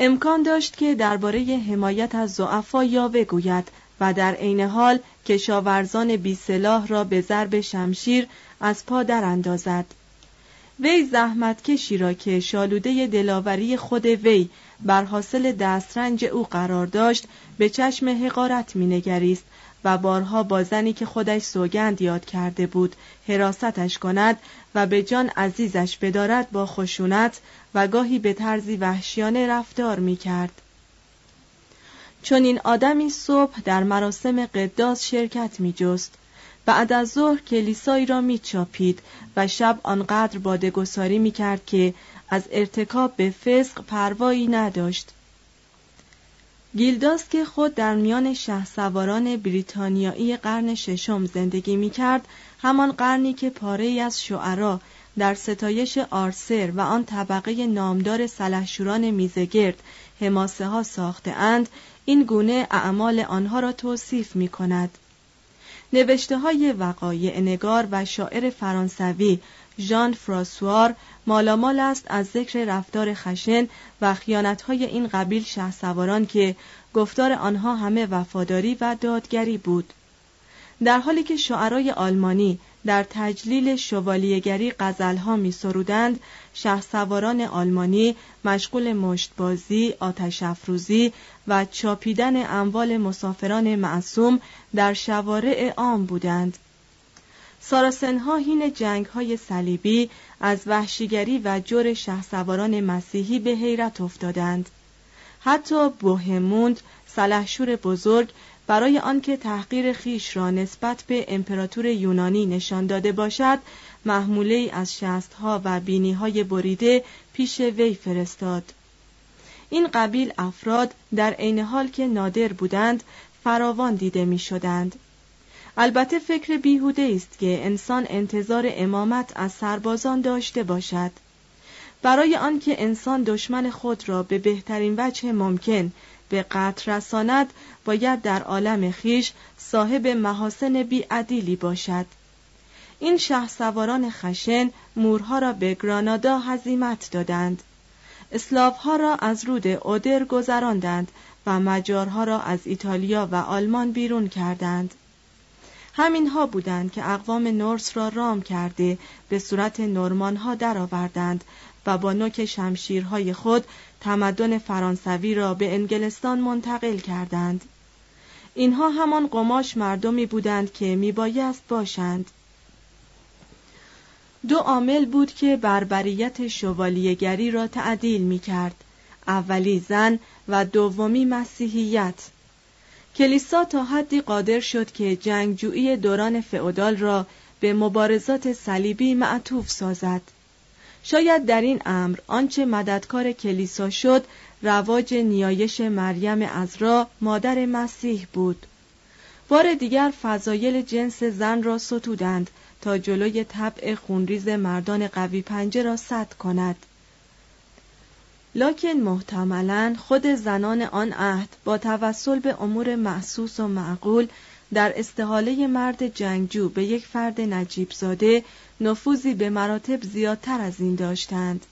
امکان داشت که درباره حمایت از ضعفا یا بگوید و در عین حال کشاورزان بی سلاح را به ضرب شمشیر از پا در اندازد. وی زحمتکشی را که شالوده دلاوری خود وی بر حاصل دسترنج او قرار داشت به چشم حقارت مینگریست و بارها با زنی که خودش سوگند یاد کرده بود حراستش کند و به جان عزیزش بدارد با خشونت و گاهی به طرزی وحشیانه رفتار می کرد. چون این آدمی صبح در مراسم قداس شرکت می جست. بعد از ظهر کلیسایی را می چاپید و شب آنقدر بادگساری می کرد که از ارتکاب به فسق پروایی نداشت. گیلداس که خود در میان شهسواران بریتانیایی قرن ششم زندگی می کرد همان قرنی که پاره از شعرا در ستایش آرسر و آن طبقه نامدار سلحشوران میزگرد حماسه ها ساخته اند این گونه اعمال آنها را توصیف می کند. نوشته های وقایع نگار و شاعر فرانسوی ژان فراسوار مالامال است از ذکر رفتار خشن و های این قبیل شهسواران که گفتار آنها همه وفاداری و دادگری بود. در حالی که شعرای آلمانی در تجلیل شوالیگری غزلها می سرودند شهسواران آلمانی مشغول مشتبازی، آتش افروزی و چاپیدن اموال مسافران معصوم در شوارع عام بودند. ساراسنها هین جنگ های صلیبی از وحشیگری و جور شهسواران مسیحی به حیرت افتادند حتی بوهموند سلحشور بزرگ برای آنکه تحقیر خیش را نسبت به امپراتور یونانی نشان داده باشد محموله از شستها و بینیهای بریده پیش وی فرستاد این قبیل افراد در عین حال که نادر بودند فراوان دیده می شدند. البته فکر بیهوده است که انسان انتظار امامت از سربازان داشته باشد. برای آنکه انسان دشمن خود را به بهترین وجه ممکن به قطر رساند باید در عالم خیش صاحب محاسن بیعدیلی باشد. این شه سواران خشن مورها را به گرانادا هزیمت دادند. اسلافها را از رود اودر گذراندند و مجارها را از ایتالیا و آلمان بیرون کردند. همینها بودند که اقوام نورس را رام کرده به صورت نورمان ها درآوردند و با نوک شمشیرهای خود تمدن فرانسوی را به انگلستان منتقل کردند. اینها همان قماش مردمی بودند که میبایست باشند. دو عامل بود که بربریت شوالیهگری را تعدیل می کرد. اولی زن و دومی مسیحیت. کلیسا تا حدی قادر شد که جنگجویی دوران فئودال را به مبارزات صلیبی معطوف سازد. شاید در این امر آنچه مددکار کلیسا شد رواج نیایش مریم ازرا مادر مسیح بود. بار دیگر فضایل جنس زن را ستودند تا جلوی طبع خونریز مردان قوی پنجه را سد کند. لکن محتملا خود زنان آن عهد با توسل به امور محسوس و معقول در استحاله مرد جنگجو به یک فرد نجیب زاده نفوذی به مراتب زیادتر از این داشتند.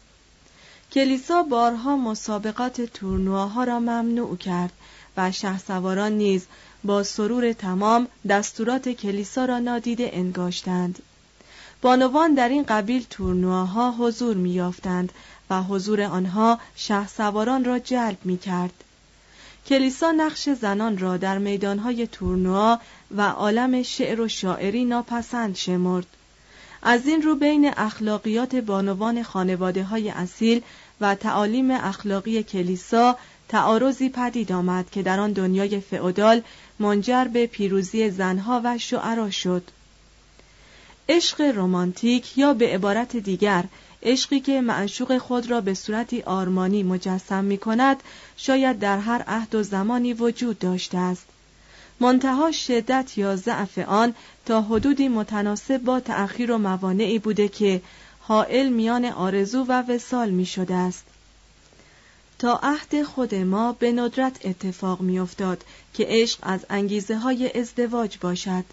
کلیسا بارها مسابقات تورنواها را ممنوع کرد و شهسواران نیز با سرور تمام دستورات کلیسا را نادیده انگاشتند. بانوان در این قبیل تورنواها حضور میافتند و حضور آنها شه سواران را جلب می کرد. کلیسا نقش زنان را در میدانهای تورنوا و عالم شعر و شاعری ناپسند شمرد. از این رو بین اخلاقیات بانوان خانواده های اصیل و تعالیم اخلاقی کلیسا تعارضی پدید آمد که در آن دنیای فئودال منجر به پیروزی زنها و شعرا شد. عشق رمانتیک یا به عبارت دیگر عشقی که معشوق خود را به صورتی آرمانی مجسم می کند شاید در هر عهد و زمانی وجود داشته است. منتها شدت یا ضعف آن تا حدودی متناسب با تأخیر و موانعی بوده که حائل میان آرزو و وسال می شده است. تا عهد خود ما به ندرت اتفاق می افتاد که عشق از انگیزه های ازدواج باشد.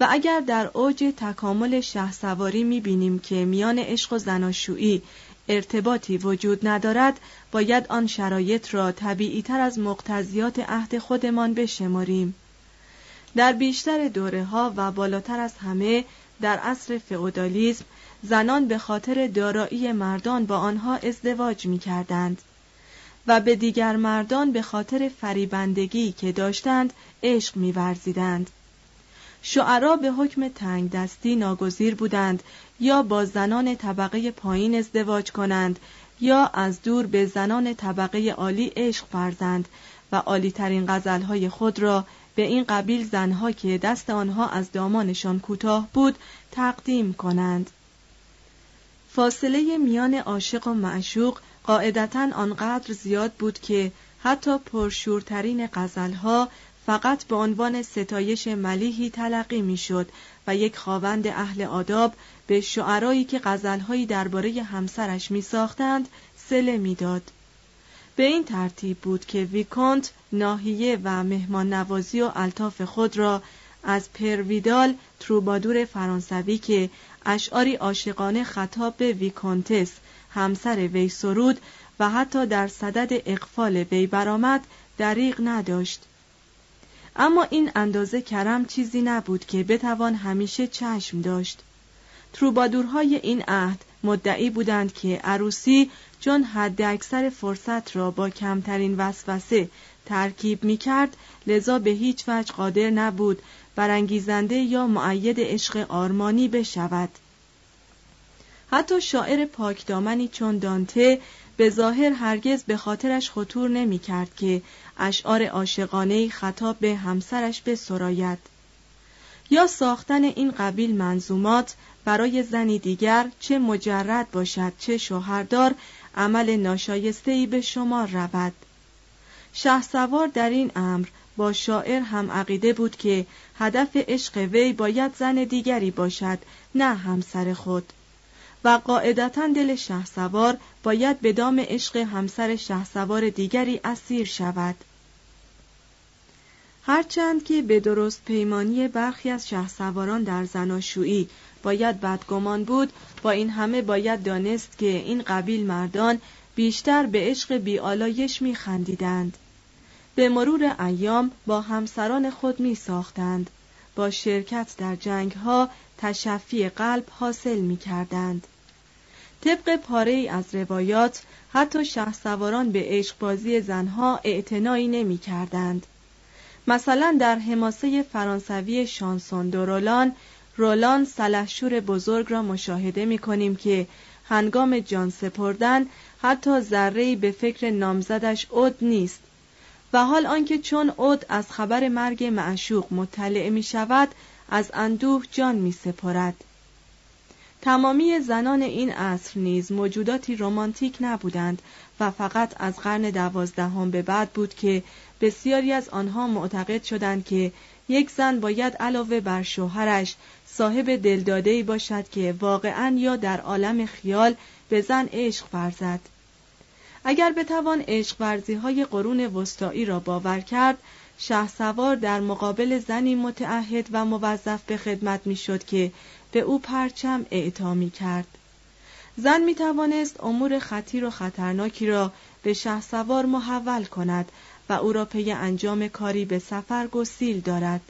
و اگر در اوج تکامل شه سواری می بینیم که میان عشق و زناشویی ارتباطی وجود ندارد باید آن شرایط را طبیعی تر از مقتضیات عهد خودمان بشماریم در بیشتر دوره ها و بالاتر از همه در عصر فئودالیسم زنان به خاطر دارایی مردان با آنها ازدواج می کردند و به دیگر مردان به خاطر فریبندگی که داشتند عشق می ورزیدند. شعرا به حکم تنگ دستی ناگزیر بودند یا با زنان طبقه پایین ازدواج کنند یا از دور به زنان طبقه عالی عشق فرزند و عالی ترین غزلهای خود را به این قبیل زنها که دست آنها از دامانشان کوتاه بود تقدیم کنند. فاصله میان عاشق و معشوق قاعدتا آنقدر زیاد بود که حتی پرشورترین غزلها فقط به عنوان ستایش ملیحی تلقی می‌شد و یک خواوند اهل آداب به شعرایی که غزلهایی درباره همسرش می ساختند سله می‌داد. به این ترتیب بود که ویکونت ناحیه و مهمان نوازی و الطاف خود را از پرویدال تروبادور فرانسوی که اشعاری عاشقانه خطاب به ویکونتس همسر وی سرود و حتی در صدد اقفال وی برآمد دریغ نداشت اما این اندازه کرم چیزی نبود که بتوان همیشه چشم داشت. تروبادورهای این عهد مدعی بودند که عروسی چون حد اکثر فرصت را با کمترین وسوسه ترکیب می کرد لذا به هیچ وجه قادر نبود برانگیزنده یا معید عشق آرمانی بشود. حتی شاعر پاکدامنی چون دانته به ظاهر هرگز به خاطرش خطور نمی کرد که اشعار عاشقانه خطاب به همسرش به سرایت. یا ساختن این قبیل منظومات برای زنی دیگر چه مجرد باشد چه شوهردار عمل ناشایستهی به شما رود. سوار در این امر با شاعر هم عقیده بود که هدف عشق وی باید زن دیگری باشد نه همسر خود. و قاعدتا دل سوار باید به دام عشق همسر سوار دیگری اسیر شود هرچند که به درست پیمانی برخی از شهسواران در زناشویی باید بدگمان بود با این همه باید دانست که این قبیل مردان بیشتر به عشق بیالایش می خندیدند. به مرور ایام با همسران خود می ساختند. با شرکت در جنگ ها تشفی قلب حاصل می کردند. طبق پاره ای از روایات حتی شهسواران به عشقبازی زنها اعتنایی نمی کردند. مثلا در حماسه فرانسوی شانسون دورولان رولان سلحشور بزرگ را مشاهده می کنیم که هنگام جان سپردن حتی ذره به فکر نامزدش اود نیست و حال آنکه چون اود از خبر مرگ معشوق مطلع می شود از اندوه جان می سپرد. تمامی زنان این عصر نیز موجوداتی رمانتیک نبودند و فقط از قرن دوازدهم به بعد بود که بسیاری از آنها معتقد شدند که یک زن باید علاوه بر شوهرش صاحب دلدادهی باشد که واقعا یا در عالم خیال به زن عشق ورزد اگر بتوان عشق ورزی های قرون وسطایی را باور کرد سوار در مقابل زنی متعهد و موظف به خدمت می‌شد که به او پرچم اعطا می کرد. زن می توانست امور خطیر و خطرناکی را به سوار محول کند و او را پی انجام کاری به سفر گسیل دارد.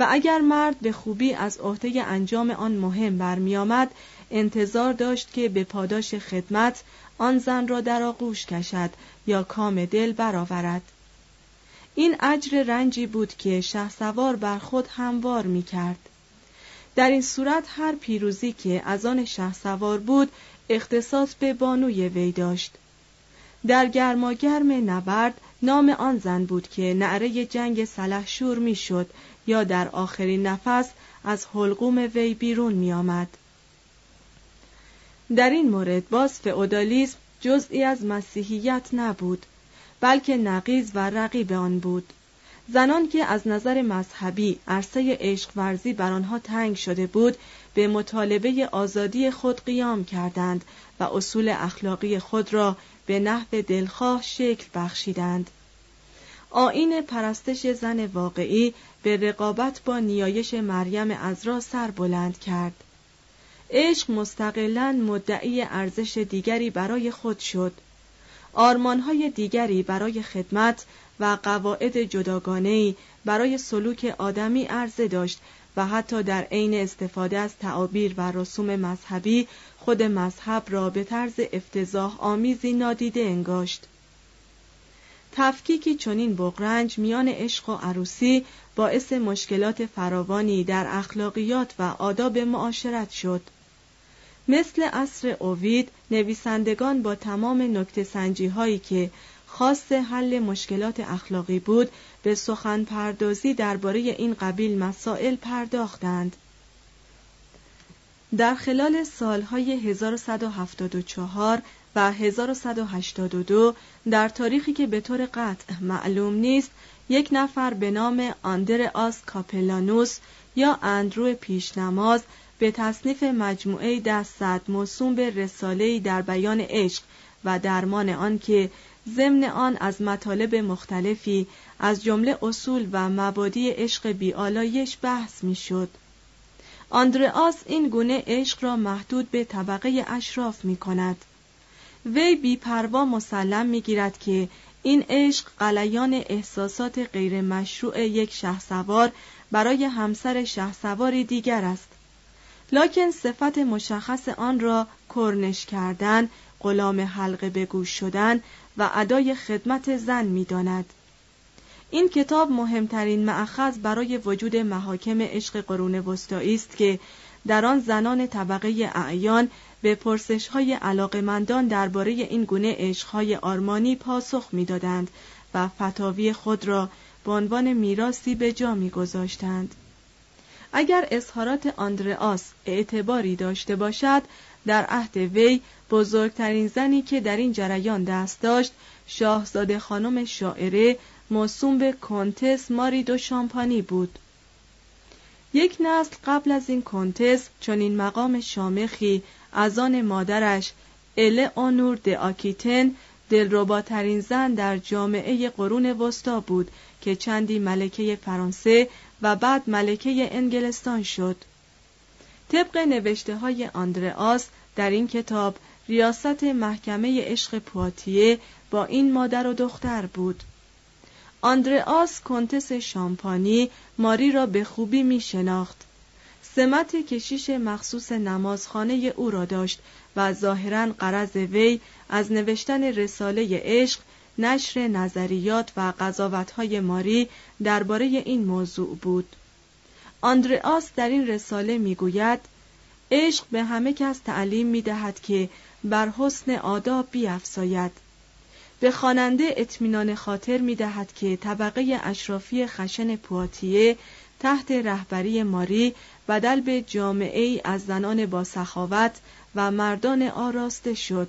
و اگر مرد به خوبی از عهده انجام آن مهم برمیآمد انتظار داشت که به پاداش خدمت آن زن را در آغوش کشد یا کام دل برآورد این اجر رنجی بود که شهسوار بر خود هموار می کرد. در این صورت هر پیروزی که از آن شهسوار بود اختصاص به بانوی وی داشت در گرماگرم نبرد نام آن زن بود که نعره جنگ سلحشور می‌شد یا در آخرین نفس از حلقوم وی بیرون می آمد. در این مورد باز فئودالیسم جزئی از مسیحیت نبود بلکه نقیز و رقیب آن بود. زنان که از نظر مذهبی عرصه عشق ورزی بر آنها تنگ شده بود به مطالبه آزادی خود قیام کردند و اصول اخلاقی خود را به نحو دلخواه شکل بخشیدند. آین پرستش زن واقعی به رقابت با نیایش مریم را سر بلند کرد. عشق مستقلا مدعی ارزش دیگری برای خود شد. آرمانهای دیگری برای خدمت و قواعد جداگانهی برای سلوک آدمی عرضه داشت و حتی در عین استفاده از تعابیر و رسوم مذهبی خود مذهب را به طرز افتضاح آمیزی نادیده انگاشت. تفکیکی چنین بغرنج میان عشق و عروسی باعث مشکلات فراوانی در اخلاقیات و آداب معاشرت شد. مثل اصر اوید نویسندگان با تمام نکته سنجی هایی که خاص حل مشکلات اخلاقی بود به سخن پردازی درباره این قبیل مسائل پرداختند. در خلال سالهای 1174 و 1182 در تاریخی که به طور قطع معلوم نیست یک نفر به نام آندر آس کاپلانوس یا اندرو پیشنماز به تصنیف مجموعه دست موسوم به رساله‌ای در بیان عشق و درمان آن که ضمن آن از مطالب مختلفی از جمله اصول و مبادی عشق بیالایش بحث می‌شد. آندرآس این گونه عشق را محدود به طبقه اشراف می کند. وی بیپروا مسلم می گیرد که این عشق قلیان احساسات غیر مشروع یک شهسوار برای همسر شهسواری دیگر است. لکن صفت مشخص آن را کرنش کردن، غلام حلقه به گوش شدن و ادای خدمت زن می داند. این کتاب مهمترین معخذ برای وجود محاکم عشق قرون وسطایی است که در آن زنان طبقه اعیان به پرسش های علاقمندان درباره این گونه عشقهای آرمانی پاسخ می‌دادند و فتاوی خود را به عنوان میراثی به جا میگذاشتند. اگر اظهارات آندرآس اعتباری داشته باشد در عهد وی بزرگترین زنی که در این جریان دست داشت شاهزاده خانم شاعره موسوم به کنتس ماری دو شامپانی بود. یک نسل قبل از این کنتس چون این مقام شامخی از آن مادرش ال آنور د آکیتن دلرباترین زن در جامعه قرون وسطا بود که چندی ملکه فرانسه و بعد ملکه انگلستان شد. طبق نوشته های آندرآس در این کتاب ریاست محکمه عشق پواتیه با این مادر و دختر بود. آندرآس کنتس شامپانی ماری را به خوبی می شناخت سمت کشیش مخصوص نمازخانه او را داشت و ظاهرا قرض وی از نوشتن رساله عشق نشر نظریات و قضاوتهای ماری درباره این موضوع بود آندرآس در این رساله می‌گوید عشق به همه کس تعلیم می دهد که بر حسن آداب بیافزاید به خواننده اطمینان خاطر می دهد که طبقه اشرافی خشن پواتیه تحت رهبری ماری بدل به جامعه از زنان با سخاوت و مردان آراسته شد.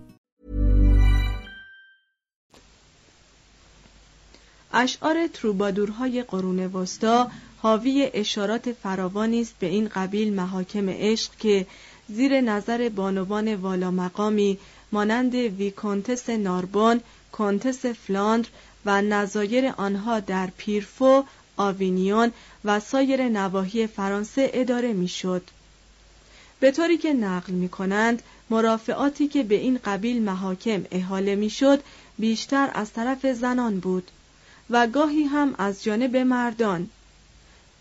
اشعار تروبادورهای قرون وسطا حاوی اشارات فراوانی است به این قبیل محاکم عشق که زیر نظر بانوان والا مقامی مانند ویکونتس ناربون، کنتس فلاندر و نظایر آنها در پیرفو، آوینیون و سایر نواحی فرانسه اداره می‌شد. به طوری که نقل می کنند مرافعاتی که به این قبیل محاکم احاله می‌شد بیشتر از طرف زنان بود و گاهی هم از جانب مردان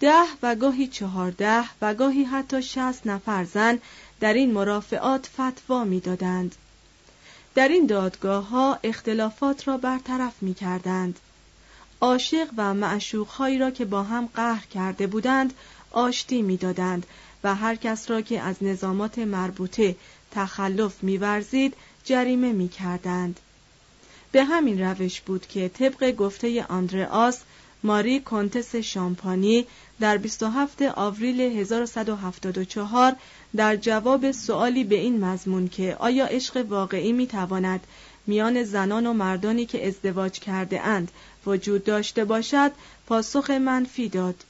ده و گاهی چهارده و گاهی حتی شست نفر زن در این مرافعات فتوا می‌دادند. در این دادگاه ها اختلافات را برطرف می کردند. عاشق و معشوقهایی را که با هم قهر کرده بودند آشتی می‌دادند و هر کس را که از نظامات مربوطه تخلف میورزید جریمه می کردند. به همین روش بود که طبق گفته آندرآس ماری کنتس شامپانی در 27 آوریل 1174 در جواب سوالی به این مضمون که آیا عشق واقعی می تواند میان زنان و مردانی که ازدواج کرده اند وجود داشته باشد پاسخ منفی داد.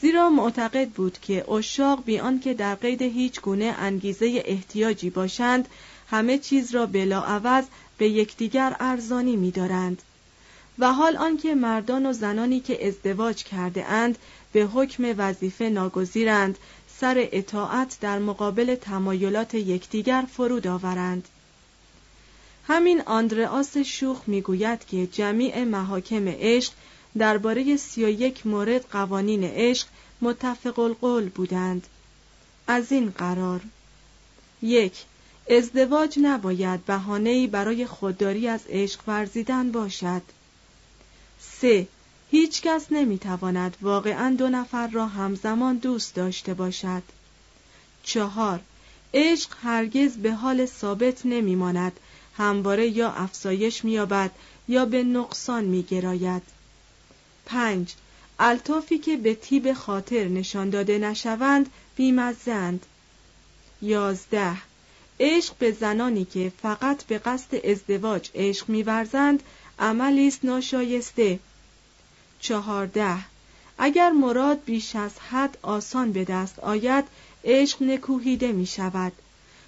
زیرا معتقد بود که اشاق بیان که در قید هیچ گونه انگیزه احتیاجی باشند همه چیز را بلاعوض به یکدیگر ارزانی می‌دارند. و حال آنکه مردان و زنانی که ازدواج کرده اند به حکم وظیفه ناگزیرند سر اطاعت در مقابل تمایلات یکدیگر فرود آورند. همین آندرآس شوخ می‌گوید که جمیع محاکم عشق درباره سی و یک مورد قوانین عشق متفق القول بودند. از این قرار. یک ازدواج نباید بهانه‌ای برای خودداری از عشق ورزیدن باشد. سه هیچ کس نمی‌تواند واقعا دو نفر را همزمان دوست داشته باشد. چهار عشق هرگز به حال ثابت نمیماند همواره یا افزایش مییابد یا به نقصان میگراید. پنج الطافی که به تیب خاطر نشان داده نشوند بیمزند یازده عشق به زنانی که فقط به قصد ازدواج عشق میورزند عملی است ناشایسته. چهارده. اگر مراد بیش از حد آسان به دست آید عشق نکوهیده می شود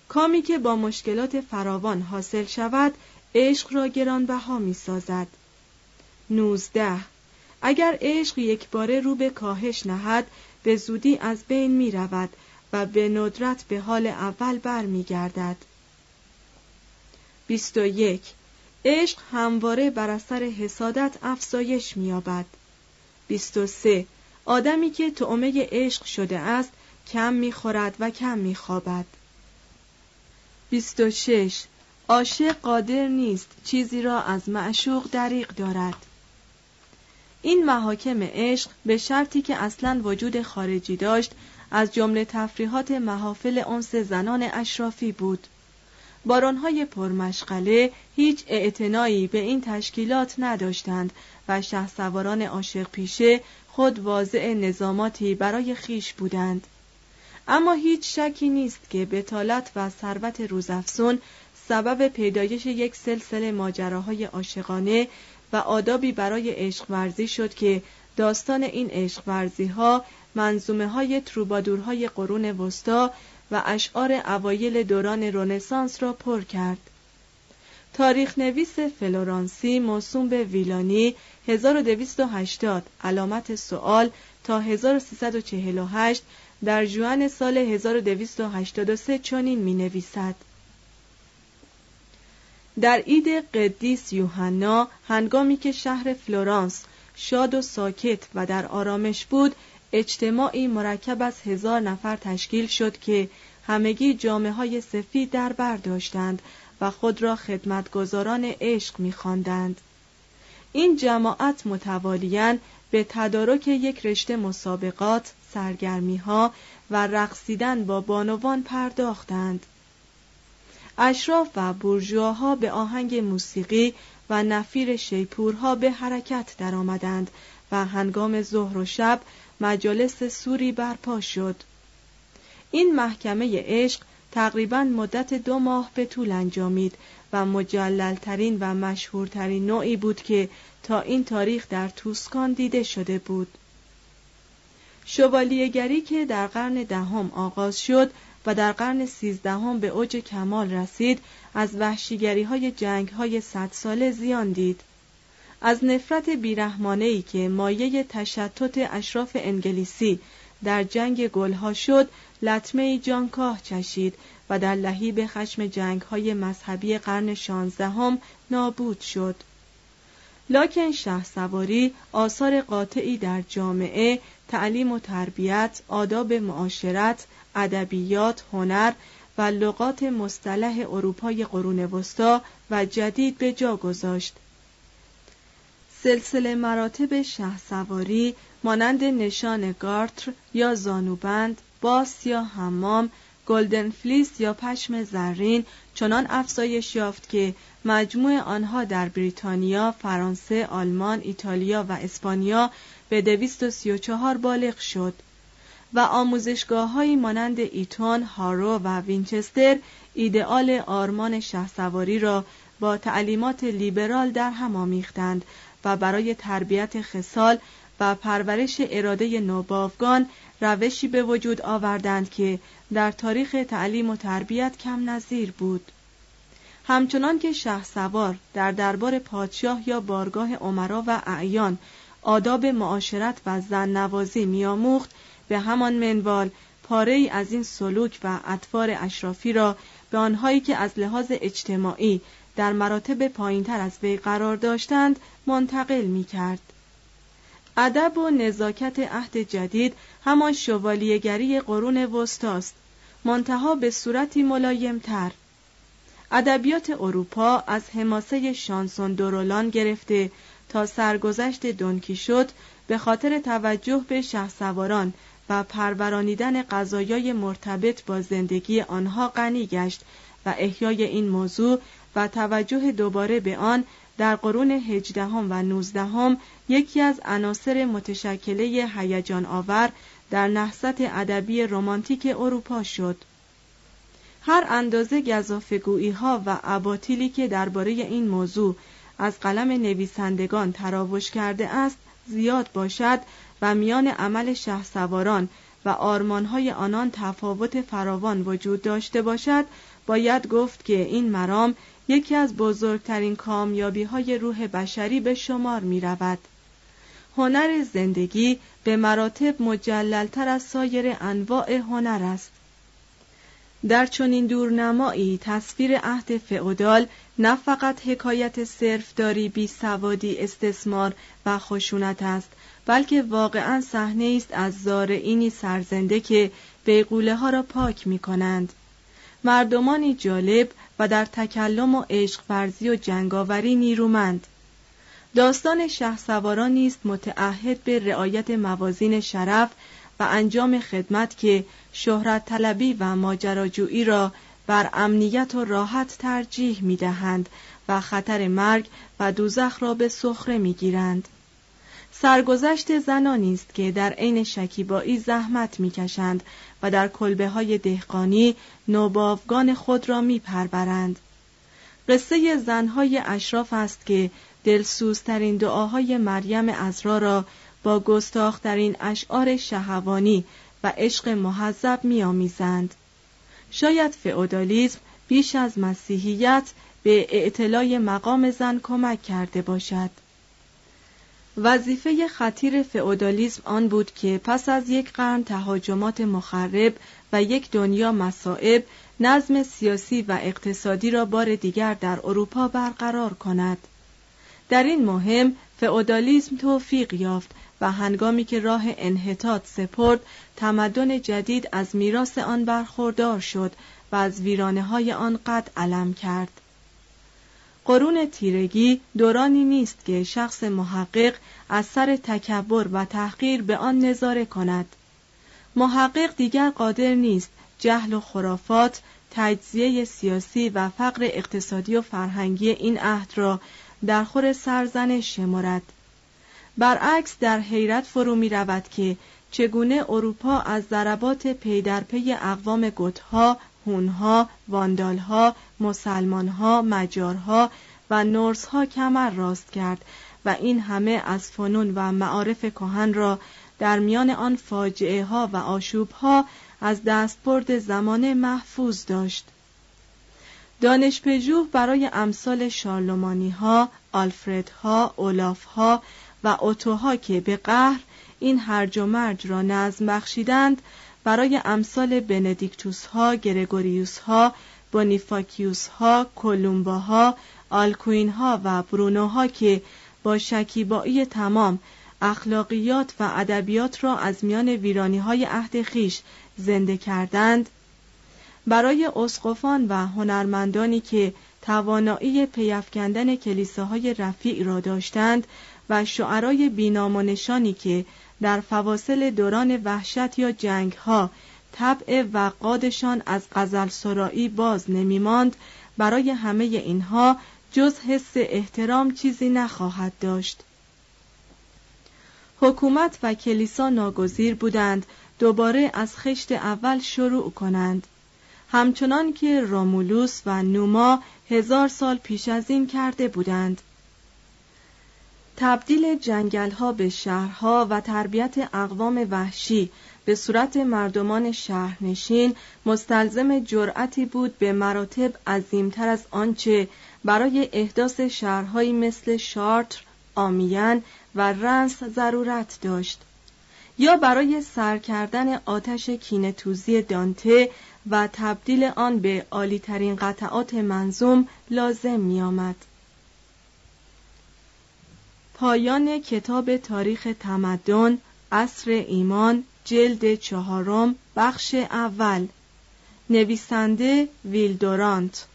کامی که با مشکلات فراوان حاصل شود عشق را گرانبها می سازد نوزده. اگر عشق یک باره رو به کاهش نهد به زودی از بین می رود و به ندرت به حال اول بر می گردد. 21. عشق همواره بر اثر حسادت افزایش می‌یابد. 23. آدمی که تعمه عشق شده است کم می‌خورد و کم میخوابد. 26. عاشق قادر نیست چیزی را از معشوق دریق دارد. این محاکم عشق به شرطی که اصلا وجود خارجی داشت از جمله تفریحات محافل انس زنان اشرافی بود. بارانهای پرمشغله هیچ اعتنایی به این تشکیلات نداشتند و شه سواران عاشق پیشه خود واضع نظاماتی برای خیش بودند. اما هیچ شکی نیست که بتالت و ثروت روزافزون سبب پیدایش یک سلسله ماجراهای عاشقانه و آدابی برای عشق ورزی شد که داستان این عشق ها منظومه های تروبادورهای قرون وسطا و اشعار اوایل دوران رونسانس را پر کرد. تاریخ نویس فلورانسی موسوم به ویلانی 1280 علامت سوال تا 1348 در جوان سال 1283 چنین می نویسد. در عید قدیس یوحنا هنگامی که شهر فلورانس شاد و ساکت و در آرامش بود اجتماعی مرکب از هزار نفر تشکیل شد که همگی جامعه های سفید در بر داشتند و خود را خدمتگزاران عشق می‌خواندند. این جماعت متوالیاً به تدارک یک رشته مسابقات، سرگرمی ها و رقصیدن با بانوان پرداختند. اشراف و بورژواها به آهنگ موسیقی و نفیر شیپورها به حرکت درآمدند و هنگام ظهر و شب مجالس سوری برپا شد. این محکمه عشق تقریبا مدت دو ماه به طول انجامید و مجللترین و مشهورترین نوعی بود که تا این تاریخ در توسکان دیده شده بود. شوالیهگری که در قرن دهم آغاز شد و در قرن سیزدهم به اوج کمال رسید از وحشیگری های جنگ های صد ساله زیان دید. از نفرت بیرحمانهی که مایه تشتت اشراف انگلیسی در جنگ گلها شد لطمه جانکاه چشید و در لحیب خشم جنگ های مذهبی قرن شانزدهم نابود شد. لاکن شه سواری آثار قاطعی در جامعه تعلیم و تربیت آداب معاشرت ادبیات هنر و لغات مصطلح اروپای قرون وسطا و جدید به جا گذاشت. سلسله مراتب شه سواری مانند نشان گارتر یا زانوبند، باث یا حمام گلدن فلیس یا پشم زرین چنان افزایش یافت که مجموع آنها در بریتانیا، فرانسه، آلمان، ایتالیا و اسپانیا به 234 بالغ شد و آموزشگاه های مانند ایتون، هارو و وینچستر ایدئال آرمان شهسواری را با تعلیمات لیبرال در هم آمیختند و برای تربیت خصال و پرورش اراده نوباوگان روشی به وجود آوردند که در تاریخ تعلیم و تربیت کم نظیر بود. همچنان که شه سوار در دربار پادشاه یا بارگاه عمرا و اعیان آداب معاشرت و زن نوازی میآموخت به همان منوال پاره از این سلوک و اطوار اشرافی را به آنهایی که از لحاظ اجتماعی در مراتب پایینتر از وی قرار داشتند منتقل می کرد. ادب و نزاکت عهد جدید همان شوالیهگری قرون وسطاست منتها به صورتی ملایمتر ادبیات اروپا از حماسه شانسون دورولان گرفته تا سرگذشت دونکی شد به خاطر توجه به شهسواران و پرورانیدن قضایای مرتبط با زندگی آنها غنی گشت و احیای این موضوع و توجه دوباره به آن در قرون هجدهم و نوزدهم یکی از عناصر متشکله هیجان آور در نهضت ادبی رمانتیک اروپا شد. هر اندازه گزافگویی ها و اباطیلی که درباره این موضوع از قلم نویسندگان تراوش کرده است زیاد باشد و میان عمل شهسواران و آرمانهای آنان تفاوت فراوان وجود داشته باشد باید گفت که این مرام یکی از بزرگترین کامیابی های روح بشری به شمار می رود. هنر زندگی به مراتب مجللتر از سایر انواع هنر است. در چنین دورنمایی تصویر عهد فئودال نه فقط حکایت صرفداری بی سوادی استثمار و خشونت است بلکه واقعا صحنه است از زارعینی سرزنده که بیغوله ها را پاک می کنند مردمانی جالب و در تکلم و عشق ورزی و جنگاوری نیرومند داستان شهسواران نیست متعهد به رعایت موازین شرف و انجام خدمت که شهرت طلبی و ماجراجویی را بر امنیت و راحت ترجیح می دهند و خطر مرگ و دوزخ را به سخره می گیرند. سرگذشت زنانی است که در عین شکیبایی زحمت می‌کشند و در کلبه های دهقانی نوباوگان خود را میپرورند. قصه زنهای اشراف است که دلسوزترین دعاهای مریم ازرا را با گستاخترین اشعار شهوانی و عشق محذب میآمیزند. شاید فئودالیسم بیش از مسیحیت به اعتلای مقام زن کمک کرده باشد. وظیفه خطیر فئودالیسم آن بود که پس از یک قرن تهاجمات مخرب و یک دنیا مصائب نظم سیاسی و اقتصادی را بار دیگر در اروپا برقرار کند. در این مهم فئودالیسم توفیق یافت و هنگامی که راه انحطاط سپرد تمدن جدید از میراث آن برخوردار شد و از ویرانه های آن قد علم کرد. قرون تیرگی دورانی نیست که شخص محقق از سر تکبر و تحقیر به آن نظاره کند. محقق دیگر قادر نیست جهل و خرافات تجزیه سیاسی و فقر اقتصادی و فرهنگی این عهد را در خور سرزن شمرد. برعکس در حیرت فرو می رود که چگونه اروپا از ضربات پی در پی اقوام گتها، هونها، واندالها، مسلمانها، مجارها و نورسها کمر راست کرد و این همه از فنون و معارف کهن را در میان آن فاجعه ها و آشوب ها از دستبرد زمانه محفوظ داشت. دانش پژوه برای امثال شارلمانی ها، آلفرد ها، اولاف ها و اوتوها که به قهر این هرج و مرج را نظم بخشیدند برای امثال بندیکتوس ها، گرگوریوس ها، بونیفاکیوس ها، کولومبا ها، آلکوین ها و برونو ها که با شکیبایی تمام اخلاقیات و ادبیات را از میان ویرانی های عهد خیش زنده کردند برای اسقفان و هنرمندانی که توانایی پیافکندن کلیساهای رفیع را داشتند و شعرای بینام و نشانی که در فواصل دوران وحشت یا جنگ ها طبع وقادشان از غزل سرایی باز نمیماند. برای همه اینها جز حس احترام چیزی نخواهد داشت. حکومت و کلیسا ناگزیر بودند دوباره از خشت اول شروع کنند. همچنان که رومولوس و نوما هزار سال پیش از این کرده بودند. تبدیل جنگل ها به شهرها و تربیت اقوام وحشی به صورت مردمان شهرنشین مستلزم جرأتی بود به مراتب عظیمتر از آنچه برای احداث شهرهایی مثل شارتر، آمیان و رنس ضرورت داشت یا برای سر کردن آتش کینتوزی دانته و تبدیل آن به عالیترین قطعات منظوم لازم می آمد. پایان کتاب تاریخ تمدن عصر ایمان جلد چهارم بخش اول. نویسنده ویلدورانت.